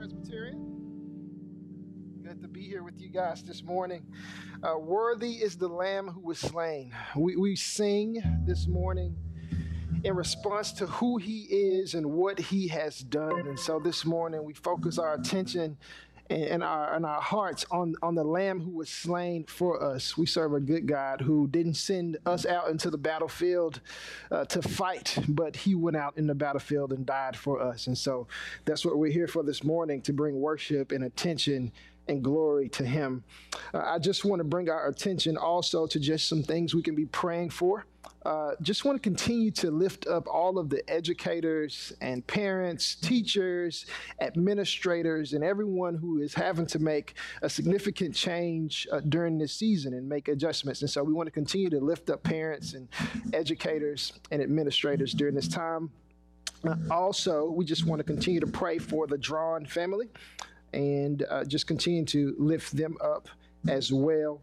Presbyterian. Good to be here with you guys this morning. Uh, worthy is the Lamb who was slain. We, we sing this morning in response to who he is and what he has done. And so this morning we focus our attention and our and our hearts on on the lamb who was slain for us. We serve a good god who didn't send us out into the battlefield uh, to fight but he went out in the battlefield and died for us. And so that's what we're here for this morning to bring worship and attention and glory to him. Uh, i just want to bring our attention also to just some things we can be praying for uh, just want to continue to lift up all of the educators and parents, teachers, administrators, and everyone who is having to make a significant change uh, during this season and make adjustments. And so we want to continue to lift up parents and educators and administrators during this time. Uh, also, we just want to continue to pray for the Drawn family and uh, just continue to lift them up as well.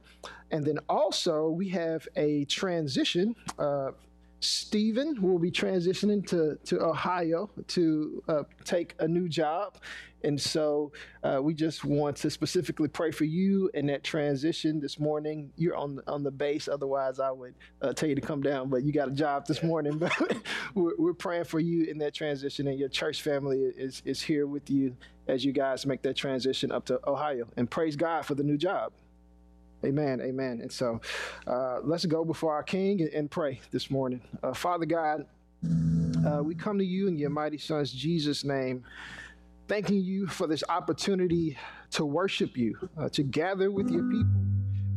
And then also we have a transition. Uh, Stephen will be transitioning to, to Ohio to uh, take a new job. And so uh, we just want to specifically pray for you in that transition this morning. You're on on the base, otherwise I would uh, tell you to come down. But you got a job this morning. But we're, we're praying for you in that transition, and your church family is is here with you as you guys make that transition up to Ohio. And praise God for the new job. Amen, amen. And so uh, let's go before our King and, pray this morning. Uh, Father God, uh, we come to you in your mighty Son's Jesus' name, thanking you for this opportunity to worship you, uh, to gather with your people,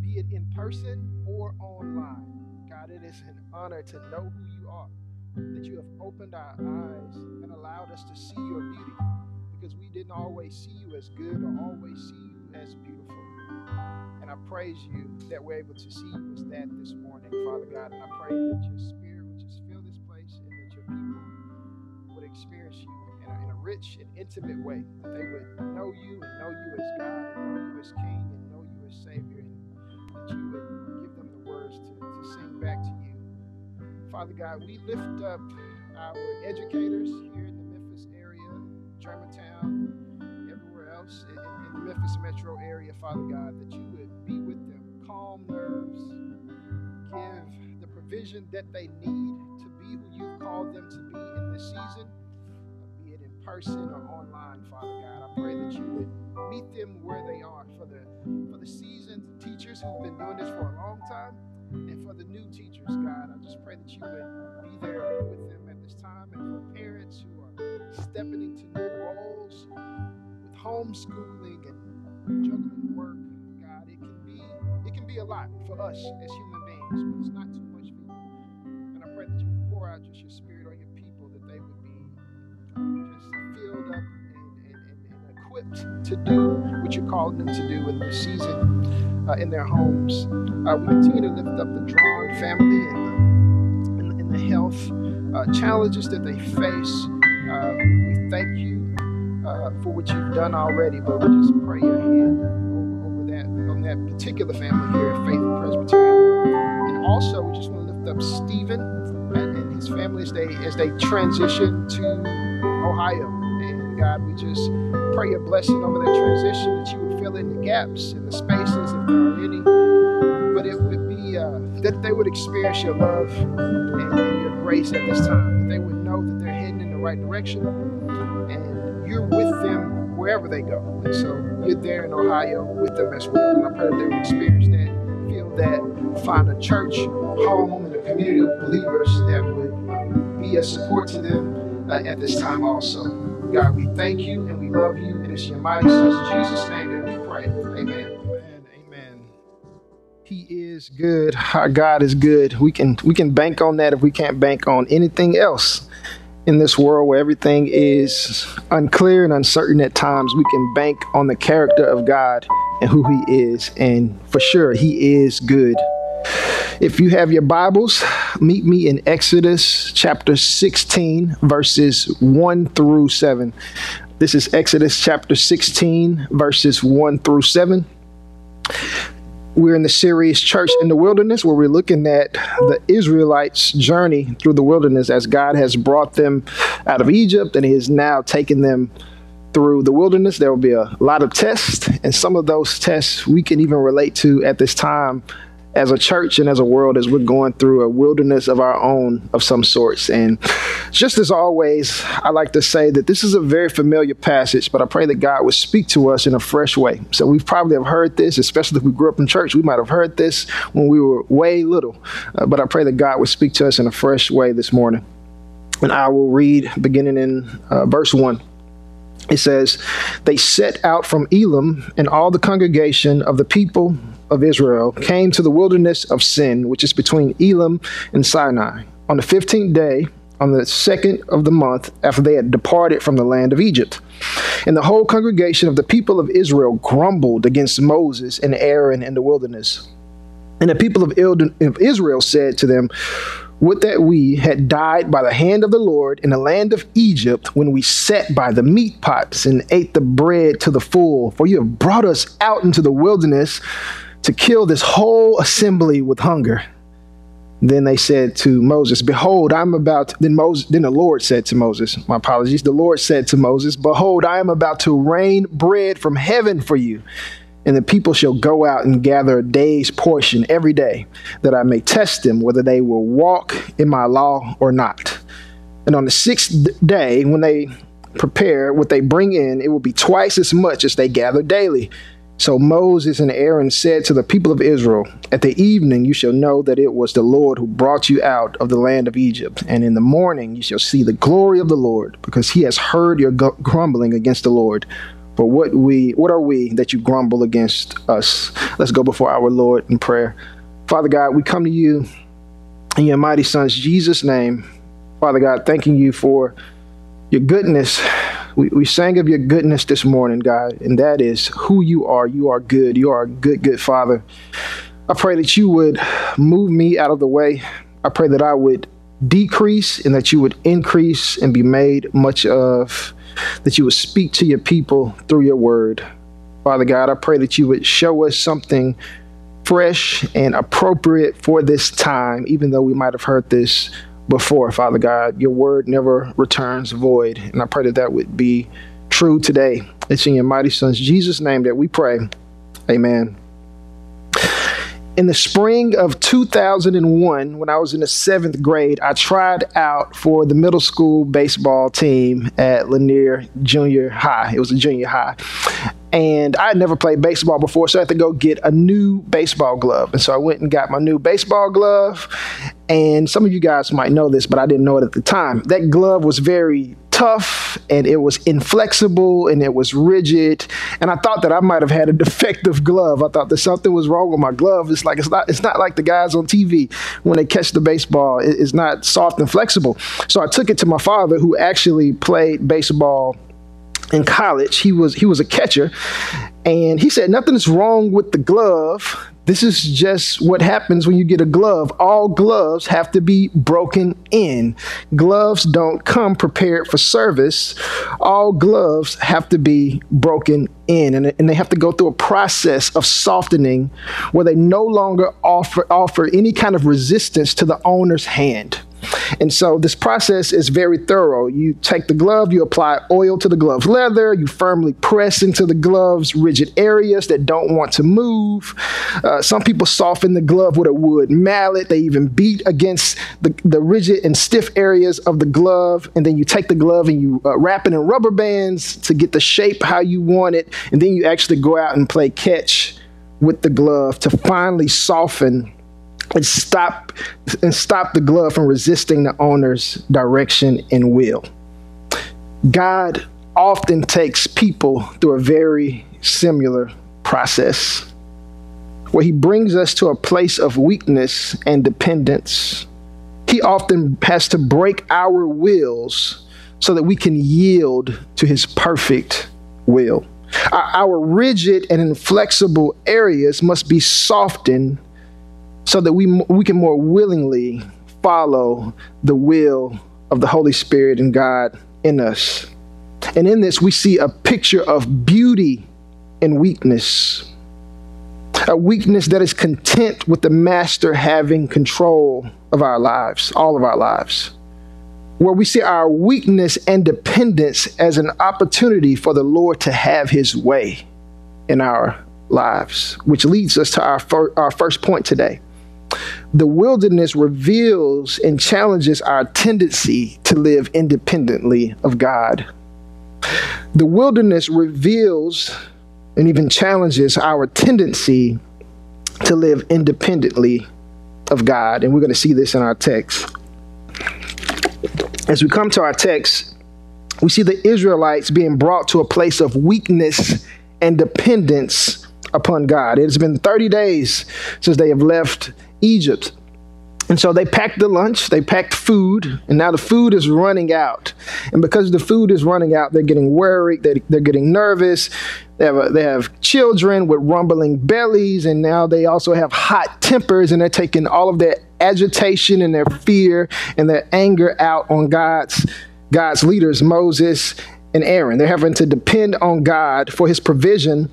be it in person or online. God, it is an honor to know who you are, that you have opened our eyes and allowed us to see your beauty, because we didn't always see you as good or always see you as beautiful. And I praise you that we're able to see you as that this morning, Father God. And I pray that your spirit would just fill this place and that your people would experience you in a, in a rich and intimate way. That they would know you and know you as God and know you as King and know you as Savior. And that you would give them the words to, to sing back to you. Father God, we lift up our educators here in the Memphis area, Germantown, in, in the Memphis metro area, Father God, that you would be with them, calm nerves, give the provision that they need to be who you've called them to be in this season, be it in person or online, Father God. I pray that you would meet them where they are for the for the seasoned teachers who've been doing this for a long time, and for the new teachers, God. I just pray that you would be there with them at this time, and for parents who are stepping into new homeschooling and juggling work God, it can be it can be a lot for us as human beings, but it's not too much for you. And I pray that you would pour out just your spirit on your people, that they would be just filled up and, and, and, and equipped to do what you're calling them to do in this season uh, in their homes. Uh, we continue to lift up the Drawn family and the, and, the health uh, challenges that they face. Uh, we thank you for what you've done already, but we just pray your hand over, that on that particular family here at Faith Presbyterian. And also, we just want to lift up Stephen and, and his family as they as they transition to Ohio. And God, we just pray your blessing over that transition that you would fill in the gaps and the spaces if there are any. But it would be uh, that they would experience your love and your grace at this time. That they would know that they're heading in the right direction wherever they go. And so you're there in Ohio with them as well. And I pray that they would experience that, feel that, find a church, home, and a community of believers that would be a support to them uh, at this time also. God, we thank you and we love you. And it's your mighty Son, Jesus' name that we pray. Amen. Amen. Amen. He is good. Our God is good. We can we can bank on that if we can't bank on anything else in this world where everything is unclear and uncertain at times, we can bank on the character of God and who He is. And for sure, He is good. If you have your Bibles, meet me in Exodus chapter 16, verses 1 through 7. This is Exodus chapter 16, verses 1 through 7 we're in the series Church in the Wilderness, where we're looking at the Israelites' journey through the wilderness as God has brought them out of Egypt and He has now taken them through the wilderness. There will be a lot of tests, and some of those tests we can even relate to at this time as a church and as a world as we're going through a wilderness of our own of some sorts. And just as always, I like to say that this is a very familiar passage, but I pray that God would speak to us in a fresh way. So we probably have heard this, especially if we grew up in church. We might have heard this when we were way little, uh, but I pray that God would speak to us in a fresh way this morning. And I will read beginning in uh, verse 1 it says, They set out from Elim, and all the congregation of the people of Israel came to the wilderness of Sin, which is between Elim and Sinai, on the 15th day, on the second of the month, after they had departed from the land of Egypt. And the whole congregation of the people of Israel grumbled against Moses and Aaron in the wilderness. And the people of Israel said to them, would that we had died by the hand of the Lord in the land of Egypt when we sat by the meat pots and ate the bread to the full. For you have brought us out into the wilderness to kill this whole assembly with hunger. Then they said to Moses, Behold, I'm about then Moses then the Lord said to Moses, my apologies. The Lord said to Moses, Behold, I am about to rain bread from heaven for you and the people shall go out and gather a day's portion every day, that I may test them whether they will walk in my law or not. And on the sixth day, when they prepare what they bring in, it will be twice as much as they gather daily. So Moses and Aaron said to the people of Israel, At the evening you shall know that it was the Lord who brought you out of the land of Egypt. And in the morning you shall see the glory of the Lord, because he has heard your grumbling against the Lord. But what we what are we that you grumble against us? Let's go before our Lord in prayer. Father God, we come to you in your mighty son's Jesus' name. Father God, thanking you for your goodness. We, we sang of your goodness this morning, God, and that is who you are. You are good. You are a good, good Father. I pray that you would move me out of the way. I pray that I would decrease and that you would increase and be made much of that you would speak to your people through your word. Father God, I pray that you would show us something fresh and appropriate for this time, even though we might have heard this before, Father God. Your word never returns void. And I pray that that would be true today. It's in your mighty Son's Jesus' name that we pray. Amen in the spring of 2001, when I was in the seventh grade, I tried out for the middle school baseball team at Lanier Junior High. It was a junior high. And I had never played baseball before, so I had to go get a new baseball glove. And so I went and got my new baseball glove. And some of you guys might know this, but I didn't know it at the time. That glove was very tough and it was inflexible and it was rigid. And I thought that I might have had a defective glove. I thought that something was wrong with my glove. It's like it's not it's not like the guys on TV when they catch the baseball. It's not soft and flexible. So I took it to my father who actually played baseball in college. He was he was a catcher and he said nothing's wrong with the glove this is just what happens when you get a glove. All gloves have to be broken in. Gloves don't come prepared for service. All gloves have to be broken in, and, and they have to go through a process of softening where they no longer offer, offer any kind of resistance to the owner's hand. And so this process is very thorough. You take the glove, you apply oil to the glove leather, you firmly press into the glove's rigid areas that don't want to move. Uh, some people soften the glove with a wood mallet. They even beat against the, the rigid and stiff areas of the glove. And then you take the glove and you uh, wrap it in rubber bands to get the shape how you want it. And then you actually go out and play catch with the glove to finally soften and stop and stop the glove from resisting the owner's direction and will. God often takes people through a very similar process where he brings us to a place of weakness and dependence. He often has to break our wills so that we can yield to his perfect will. Our, rigid and inflexible areas must be softened so that we, we can more willingly follow the will of the Holy Spirit and God in us. And in this, we see a picture of beauty and weakness. A weakness that is content with the master having control of our lives, all of our lives. where we see our weakness and dependence as an opportunity for the Lord to have his way in our lives, which leads us to our, fir- our first point today. The wilderness reveals and challenges our tendency to live independently of God. The wilderness reveals and even challenges our tendency to live independently of God. And we're going to see this in our text. As we come to our text, we see the Israelites being brought to a place of weakness and dependence upon God. It has been 30 days since they have left Egypt. And so they packed the lunch, they packed food, and now the food is running out. And because the food is running out, they're getting worried, they're, they're getting nervous. They have, a, they have children with rumbling bellies, and now they also have hot tempers, and they're taking all of their agitation and their fear and their anger out on God's, God's leaders, Moses and Aaron. They're having to depend on God for his provision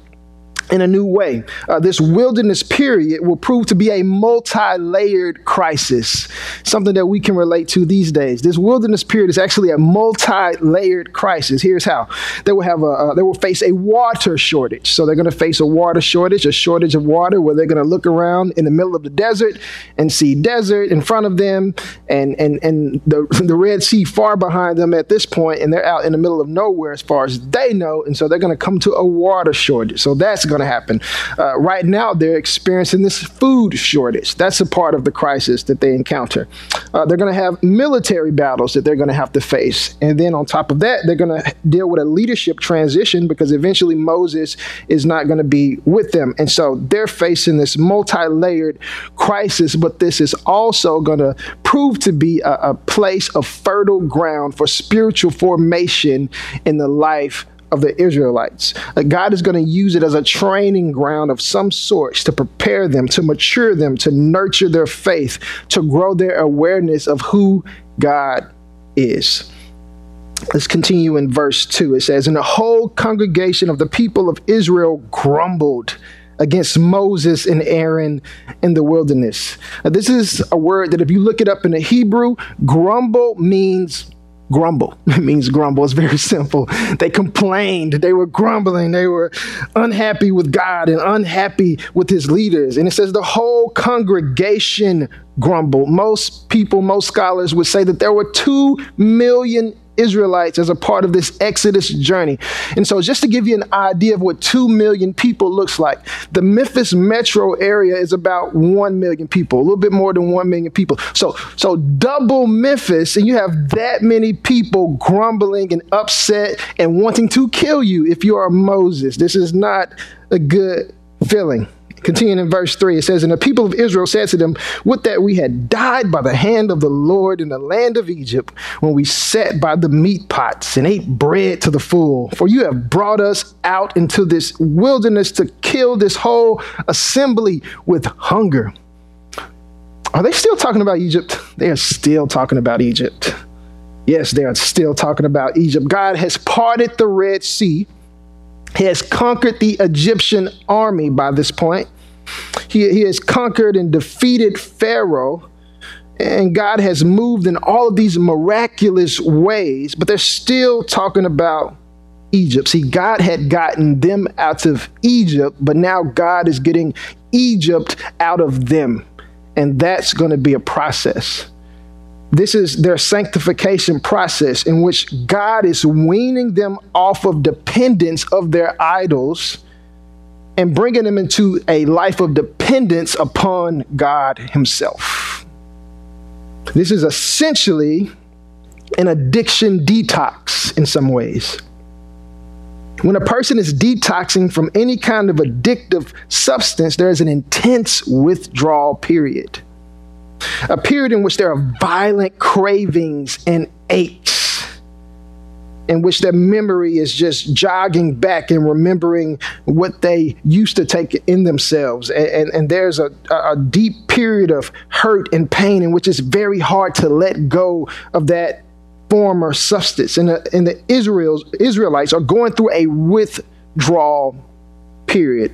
in a new way. Uh, this wilderness period will prove to be a multi layered crisis, something that we can relate to these days. This wilderness period is actually a multi layered crisis. Here's how they will have a, uh, they will face a water shortage. So they're going to face a water shortage, a shortage of water, where they're going to look around in the middle of the desert and see desert in front of them and, and, and the, the Red Sea far behind them at this point, and they're out in the middle of nowhere as far as they know. And so they're going to come to a water shortage. So that's going going to happen. Uh, right now, they're experiencing this food shortage. That's a part of the crisis that they encounter. Uh, they're going to have military battles that they're going to have to face. And then on top of that, they're going to deal with a leadership transition because eventually Moses is not going to be with them. And so they're facing this multi layered crisis, but this is also going to prove to be a, a place of fertile ground for spiritual formation in the life of the Israelites. Uh, God is going to use it as a training ground of some sort to prepare them, to mature them, to nurture their faith, to grow their awareness of who God is. Let's continue in verse 2. It says, And the whole congregation of the people of Israel grumbled against Moses and Aaron in the wilderness. Now, this is a word that, if you look it up in the Hebrew, grumble means grumble. It means grumble. It's very simple. They complained. They were grumbling. They were unhappy with God and unhappy with his leaders. And it says the whole congregation grumbled. Most people, most scholars would say that there were two million Israelites as a part of this Exodus journey. And so, just to give you an idea of what 2 million people looks like, the Memphis metro area is about 1 million people, a little bit more than 1 million people. So, so double Memphis, and you have that many people grumbling and upset and wanting to kill you if you are Moses. This is not a good feeling. Continuing in verse 3, it says, And the people of Israel said to them, Would that we had died by the hand of the Lord in the land of Egypt, when we sat by the meat pots and ate bread to the full. For you have brought us out into this wilderness to kill this whole assembly with hunger. Are they still talking about Egypt? They are still talking about Egypt. Yes, they are still talking about Egypt. God has parted the Red Sea he has conquered the Egyptian army by this point. He, he has conquered and defeated Pharaoh. And God has moved in all of these miraculous ways, but they're still talking about Egypt. See, God had gotten them out of Egypt, but now God is getting Egypt out of them. And that's going to be a process. This is their sanctification process in which God is weaning them off of dependence of their idols and bringing them into a life of dependence upon God Himself. This is essentially an addiction detox in some ways. When a person is detoxing from any kind of addictive substance, there is an intense withdrawal period a period in which there are violent cravings and aches, in which their memory is just jogging back and remembering what they used to take in themselves. And, and, and there's a, a deep period of hurt and pain in which it's very hard to let go of that former substance. And the, and the Israelites are going through a withdrawal period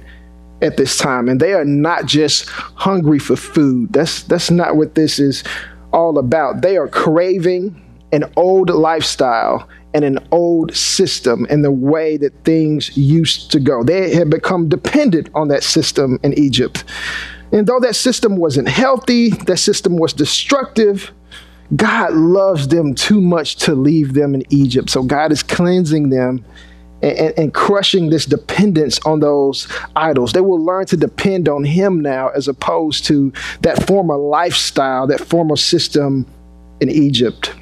at this time. And they are not just hungry for food. That's that's not what this is all about. They are craving an old lifestyle and an old system and the way that things used to go. They had become dependent on that system in Egypt. And though that system wasn't healthy, that system was destructive, God loves them too much to leave them in Egypt. So God is cleansing them and, and, crushing this dependence on those idols. They will learn to depend on Him now as opposed to that former lifestyle, that former system in Egypt.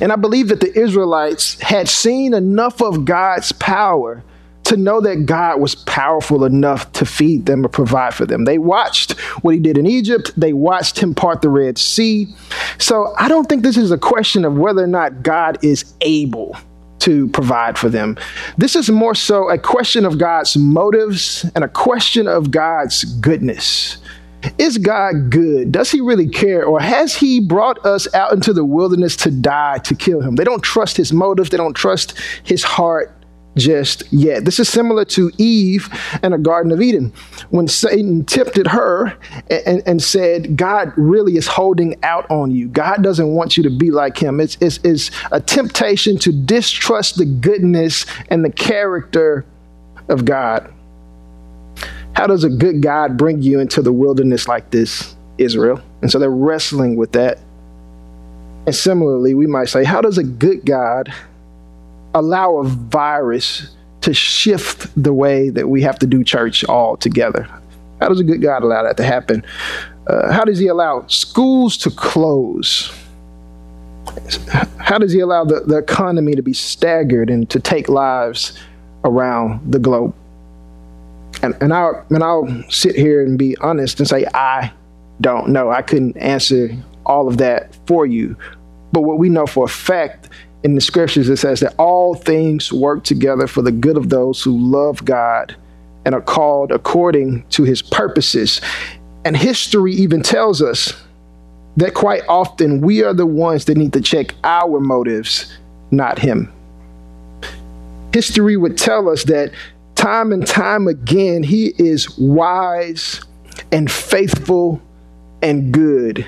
And I believe that the Israelites had seen enough of God's power to know that God was powerful enough to feed them or provide for them. They watched what he did in Egypt, they watched him part the Red Sea. So I don't think this is a question of whether or not God is able to provide for them. This is more so a question of God's motives and a question of God's goodness. Is God good? Does he really care? Or has he brought us out into the wilderness to die, to kill him? They don't trust his motives, they don't trust his heart just yet. This is similar to Eve in the Garden of Eden when Satan tempted her and, and, said, God really is holding out on you. God doesn't want you to be like him. It's, it's, it's a temptation to distrust the goodness and the character of God. How does a good God bring you into the wilderness like this, Israel? And so they're wrestling with that. And similarly, we might say, how does a good God allow a virus to shift the way that we have to do church altogether? How does a good God allow that to happen? Uh, how does he allow schools to close? How does he allow the, the economy to be staggered and to take lives around the globe? And, and, I'll, and I'll sit here and be honest and say, I don't know. I couldn't answer all of that for you. But what we know for a fact in the scriptures, it says that all things work together for the good of those who love God and are called according to his purposes. And history even tells us that quite often we are the ones that need to check our motives, not him. History would tell us that time and time again, he is wise and faithful and good.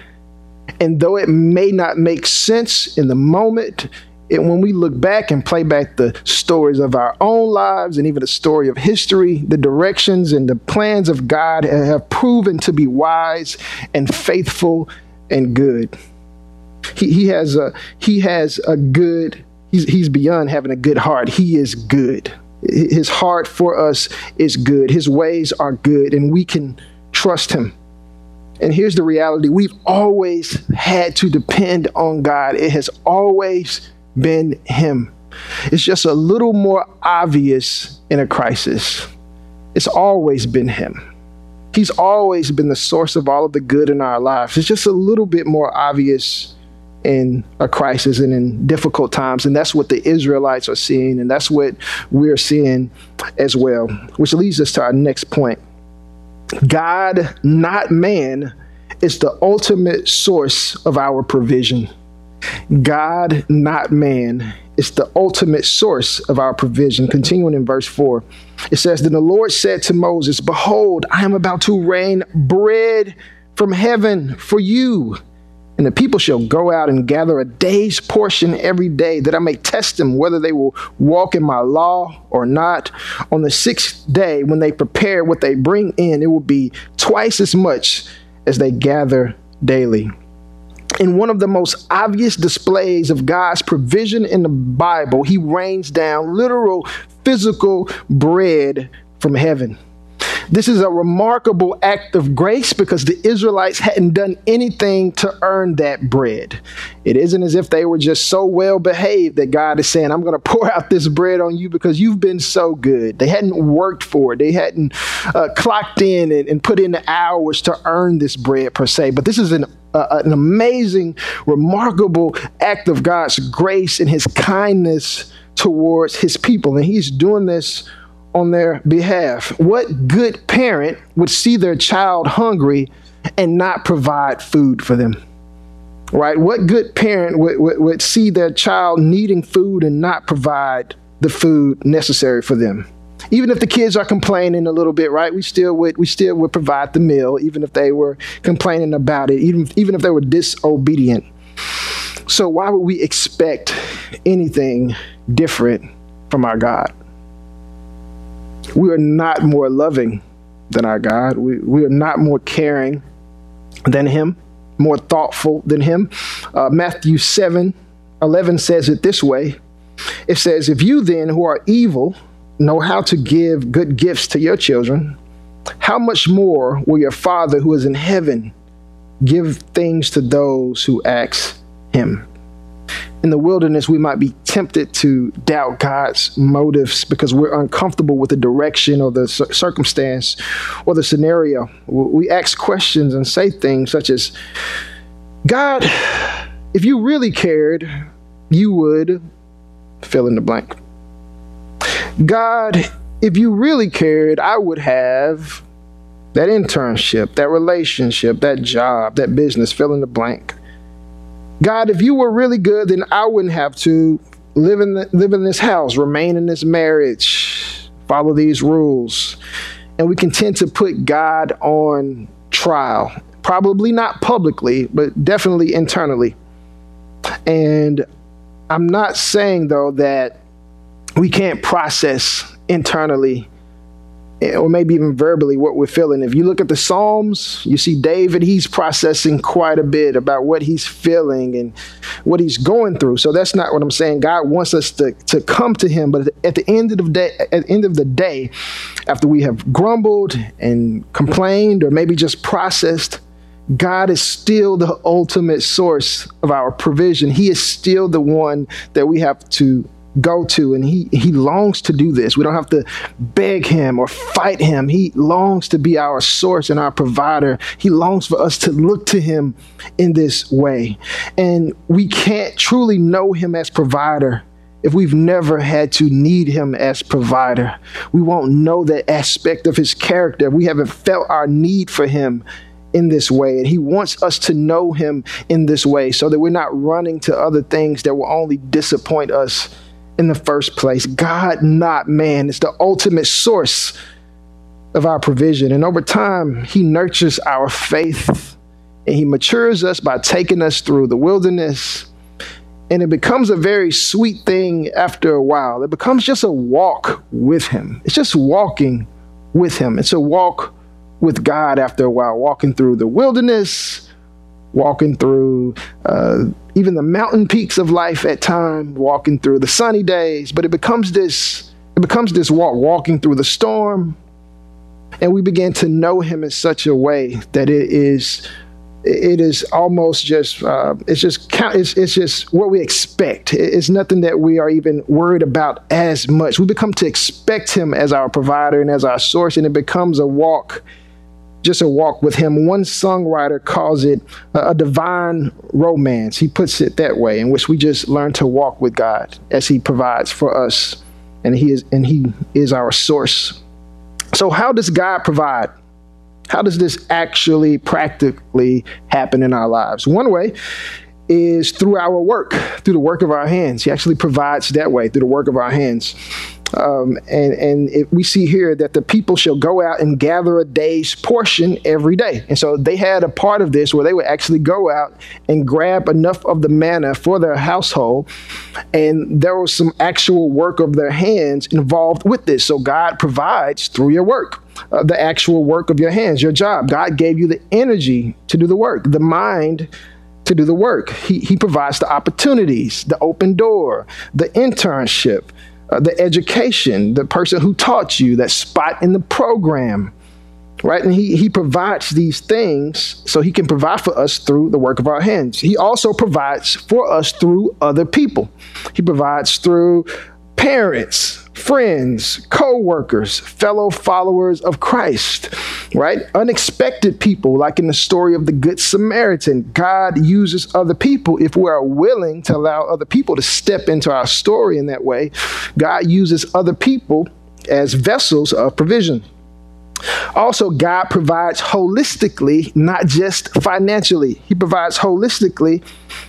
And though it may not make sense in the moment, and when we look back and play back the stories of our own lives and even the story of history, the directions and the plans of God have proven to be wise and faithful and good. He, he has a he has a good he's he's beyond having a good heart. He is good. His heart for us is good. His ways are good, and we can trust him. And here's the reality we've always had to depend on God, it has always been him. It's just a little more obvious in a crisis. It's always been him. He's always been the source of all of the good in our lives. It's just a little bit more obvious in a crisis and in difficult times. And that's what the Israelites are seeing, and that's what we're seeing as well. Which leads us to our next point God, not man, is the ultimate source of our provision. God, not man, is the ultimate source of our provision. Continuing in verse 4, it says, Then the Lord said to Moses, Behold, I am about to rain bread from heaven for you. And the people shall go out and gather a day's portion every day, that I may test them whether they will walk in my law or not. On the sixth day, when they prepare what they bring in, it will be twice as much as they gather daily in one of the most obvious displays of God's provision in the Bible, he rains down literal physical bread from heaven. This is a remarkable act of grace because the Israelites hadn't done anything to earn that bread. It isn't as if they were just so well behaved that God is saying, I'm going to pour out this bread on you because you've been so good. They hadn't worked for it, they hadn't uh, clocked in and, and, put in the hours to earn this bread per se. But this is an uh, an amazing, remarkable act of God's grace and his kindness towards his people. And he's doing this on their behalf. What good parent would see their child hungry and not provide food for them? Right? What good parent would, would, would see their child needing food and not provide the food necessary for them? Even if the kids are complaining a little bit, right? We still would we still would provide the meal, even if they were complaining about it, even even if they were disobedient. So, why would we expect anything different from our God? We are not more loving than our God. We, we are not more caring than Him, more thoughtful than Him. Uh, Matthew 7 11 says it this way it says, If you then, who are evil, know how to give good gifts to your children, how much more will your Father who is in heaven give things to those who ask him? In the wilderness, we might be tempted to doubt God's motives because we're uncomfortable with the direction or the circumstance or the scenario. We ask questions and say things such as, God, if you really cared, you would fill in the blank. God, if you really cared, I would have that internship, that relationship, that job, that business, fill in the blank. God, if you were really good, then I wouldn't have to live in, the, live in this house, remain in this marriage, follow these rules. And we can tend to put God on trial, probably not publicly, but definitely internally. And I'm not saying, though, that we can't process internally Eh, or maybe even verbally what we're feeling. If you look at the Psalms, you see David, he's processing quite a bit about what he's feeling and what he's going through. So that's not what I'm saying. God wants us to, to come to him, but at the end of the day, at the end of the day, after we have grumbled and complained or maybe just processed, God is still the ultimate source of our provision. He is still the one that we have to go to and he he longs to do this. We don't have to beg him or fight him. He longs to be our source and our provider. He longs for us to look to him in this way. And we can't truly know him as provider if we've never had to need him as provider. We won't know that aspect of his character. We haven't felt our need for him in this way. And He wants us to know Him in this way so that we're not running to other things that will only disappoint us in the first place. God, not man, is the ultimate source of our provision. And over time, He nurtures our faith and He matures us by taking us through the wilderness. And it becomes a very sweet thing after a while. It becomes just a walk with Him. It's just walking with Him. It's a walk with God after a while, walking through the wilderness, walking through uh, even the mountain peaks of life at time, walking through the sunny days. But it becomes this, it becomes this walk, walking through the storm, and we begin to know Him in such a way that it is. It is almost just, uh, it's just, it's, it's just what we expect. It's nothing that we are even worried about as much. We become to expect Him as our provider and as our source, and it becomes a walk just a walk with him. One songwriter calls it a, divine romance. He puts it that way, in which we just learn to walk with God as He provides for us, and He is and He is our source. So, how does God provide? How does this actually practically happen in our lives? One way is through our work, through the work of our hands. He actually provides that way, through the work of our hands. Um, and and it, we see here that the people shall go out and gather a day's portion every day. And so they had a part of this where they would actually go out and grab enough of the manna for their household. And there was some actual work of their hands involved with this. So God provides through your work. Uh, the actual work of your hands, your job. God gave you the energy to do the work, the mind to do the work. He, he provides the opportunities, the open door, the internship, uh, the education, the person who taught you, that spot in the program, right? And he, he provides these things so he can provide for us through the work of our hands. He also provides for us through other people. He provides through parents, friends, co workers, fellow followers of Christ, right? Unexpected people, like in the story of the Good Samaritan. God uses other people if we are willing to allow other people to step into our story in that way. God uses other people as vessels of provision. Also, God provides holistically, not just financially. He provides holistically,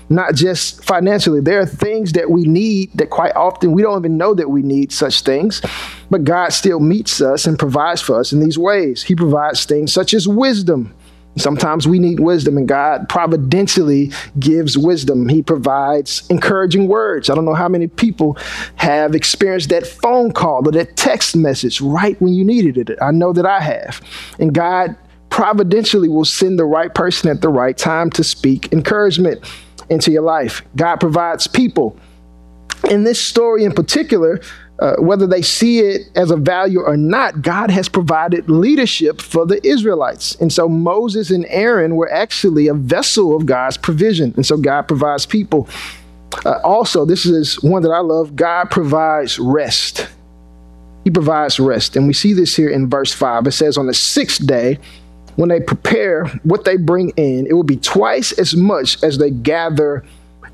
not just financially. There are things that we need that quite often we don't even know that we need such things, but God still meets us and provides for us in these ways. He provides things such as wisdom. Sometimes we need wisdom, and God providentially gives wisdom. He provides encouraging words. I don't know how many people have experienced that phone call or that text message right when you needed it. I know that I have. And God providentially will send the right person at the right time to speak encouragement into your life. God provides people. In this story in particular, uh, whether they see it as a value or not, God has provided leadership for the Israelites. And so Moses and Aaron were actually a vessel of God's provision. And so God provides people. Uh, also, this is one that I love God provides rest. He provides rest. And we see this here in verse 5. It says, On the sixth day, when they prepare what they bring in, it will be twice as much as they gather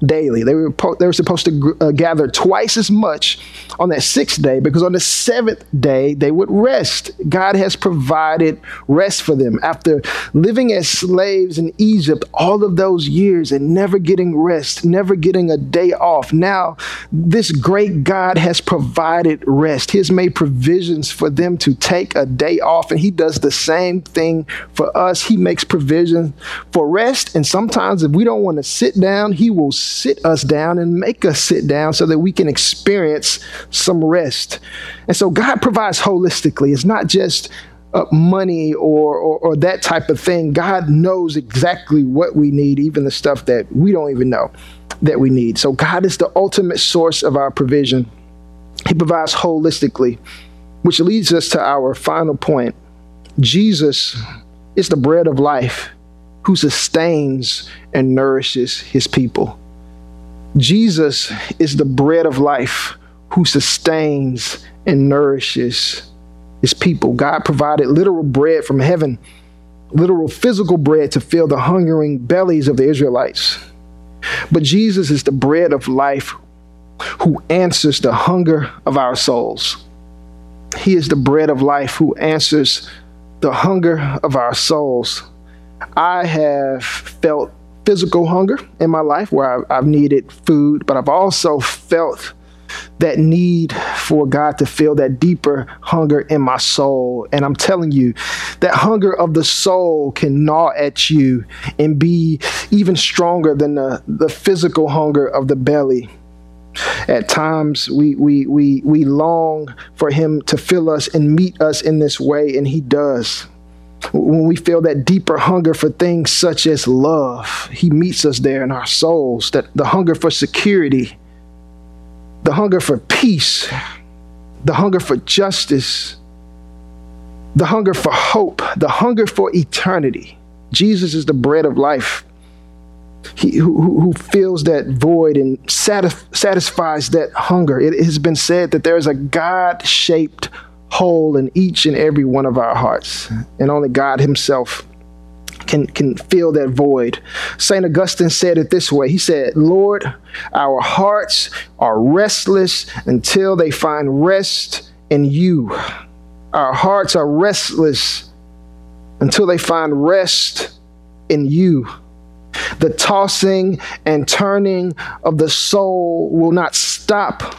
daily. They were, they were supposed to uh, gather twice as much on that sixth day because on the seventh day they would rest. God has provided rest for them after living as slaves in Egypt all of those years and never getting rest, never getting a day off. Now, this great God has provided rest. He has made provisions for them to take a day off, and He does the same thing for us. He makes provision for rest, and sometimes if we don't want to sit down, He will sit us down and make us sit down so that we can experience some rest. And so God provides holistically. It's not just uh, money or, or, or that type of thing. God knows exactly what we need, even the stuff that we don't even know that we need. So God is the ultimate source of our provision. He provides holistically, which leads us to our final point. Jesus is the bread of life who sustains and nourishes his people. Jesus is the bread of life who sustains and nourishes his people. God provided literal bread from heaven, literal physical bread to fill the hungering bellies of the Israelites. But Jesus is the bread of life who answers the hunger of our souls. He is the bread of life who answers the hunger of our souls. I have felt physical hunger in my life where I've, I've needed food, but I've also felt that need for God to fill that deeper hunger in my soul. And I'm telling you, that hunger of the soul can gnaw at you and be even stronger than the, the physical hunger of the belly. At times, we, we, we, we long for Him to fill us and meet us in this way, and He does when we feel that deeper hunger for things such as love, He meets us there in our souls. That the hunger for security, the hunger for peace, the hunger for justice, the hunger for hope, the hunger for eternity. Jesus is the bread of life. He who, who fills that void and satisf- satisfies that hunger. It has been said that there is a God shaped hole in each and every one of our hearts. And only God Himself can, can fill that void. St. Augustine said it this way He said, Lord, our hearts are restless until they find rest in you. Our hearts are restless until they find rest in you. The tossing and turning of the soul will not stop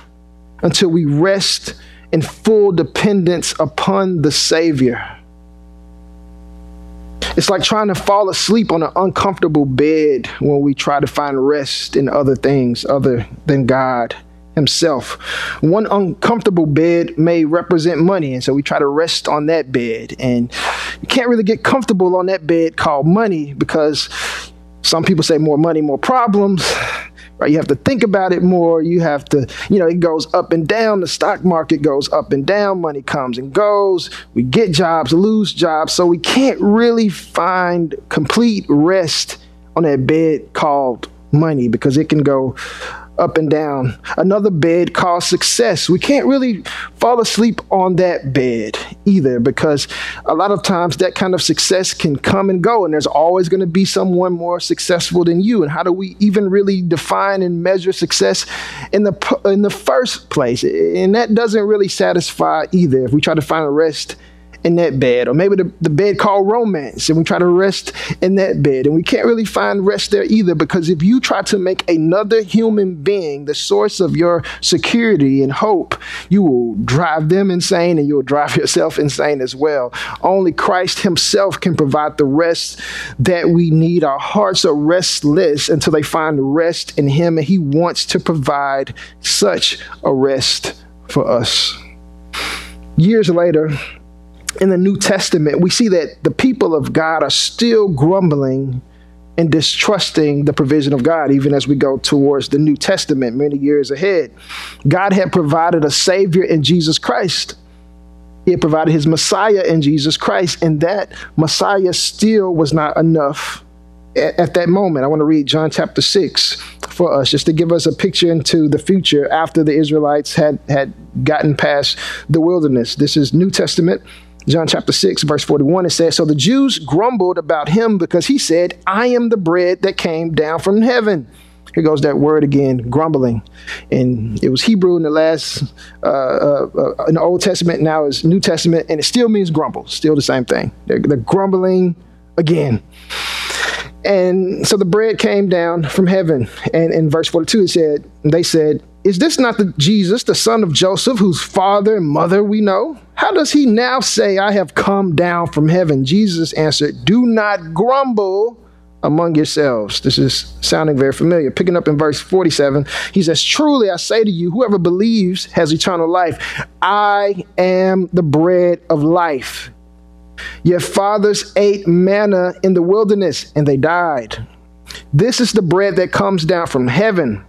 until we rest in full dependence upon the Savior. It's like trying to fall asleep on an uncomfortable bed when we try to find rest in other things other than God Himself. One uncomfortable bed may represent money, and so we try to rest on that bed. And you can't really get comfortable on that bed called money because some people say more money, more problems right? You have to think about it more. You have to, you know, it goes up and down. The stock market goes up and down. Money comes and goes. We get jobs, lose jobs. So we can't really find complete rest on that bed called money because it can go up and down. Another bed called success. We can't really fall asleep on that bed either because a lot of times that kind of success can come and go, and there's always going to be someone more successful than you. And how do we even really define and measure success in the in the first place? And that doesn't really satisfy either. If we try to find rest in that bed, or maybe the, the bed called romance, and we try to rest in that bed. And we can't really find rest there either because if you try to make another human being the source of your security and hope, you will drive them insane and you'll drive yourself insane as well. Only Christ Himself can provide the rest that we need. Our hearts are restless until they find rest in Him, and He wants to provide such a rest for us. Years later, in the New Testament, we see that the people of God are still grumbling and distrusting the provision of God, even as we go towards the New Testament many years ahead. God had provided a Savior in Jesus Christ. He had provided his Messiah in Jesus Christ, and that Messiah still was not enough at, at that moment. I want to read John chapter 6 for us, just to give us a picture into the future after the Israelites had, had gotten past the wilderness. This is New Testament, John chapter 6, verse 41, it says, So the Jews grumbled about him because he said, I am the bread that came down from heaven. Here goes that word again, grumbling. And it was Hebrew in the last, uh, uh, uh, in the Old Testament, now is New Testament, and it still means grumble, still the same thing. They're, they're grumbling again. And so the bread came down from heaven. And in verse 42, it said, They said, Is this not the Jesus, the son of Joseph, whose father and mother we know? How does he now say, I have come down from heaven? Jesus answered, Do not grumble among yourselves. This is sounding very familiar. Picking up in verse 47, he says, Truly I say to you, whoever believes has eternal life. I am the bread of life. Your fathers ate manna in the wilderness and they died. This is the bread that comes down from heaven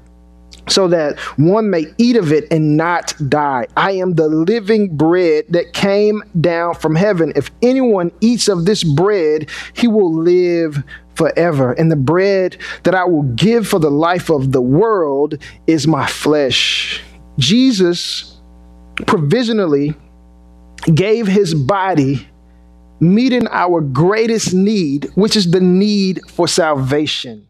so that one may eat of it and not die. I am the living bread that came down from heaven. If anyone eats of this bread, he will live forever. And the bread that I will give for the life of the world is my flesh. Jesus provisionally gave his body meeting our greatest need, which is the need for salvation.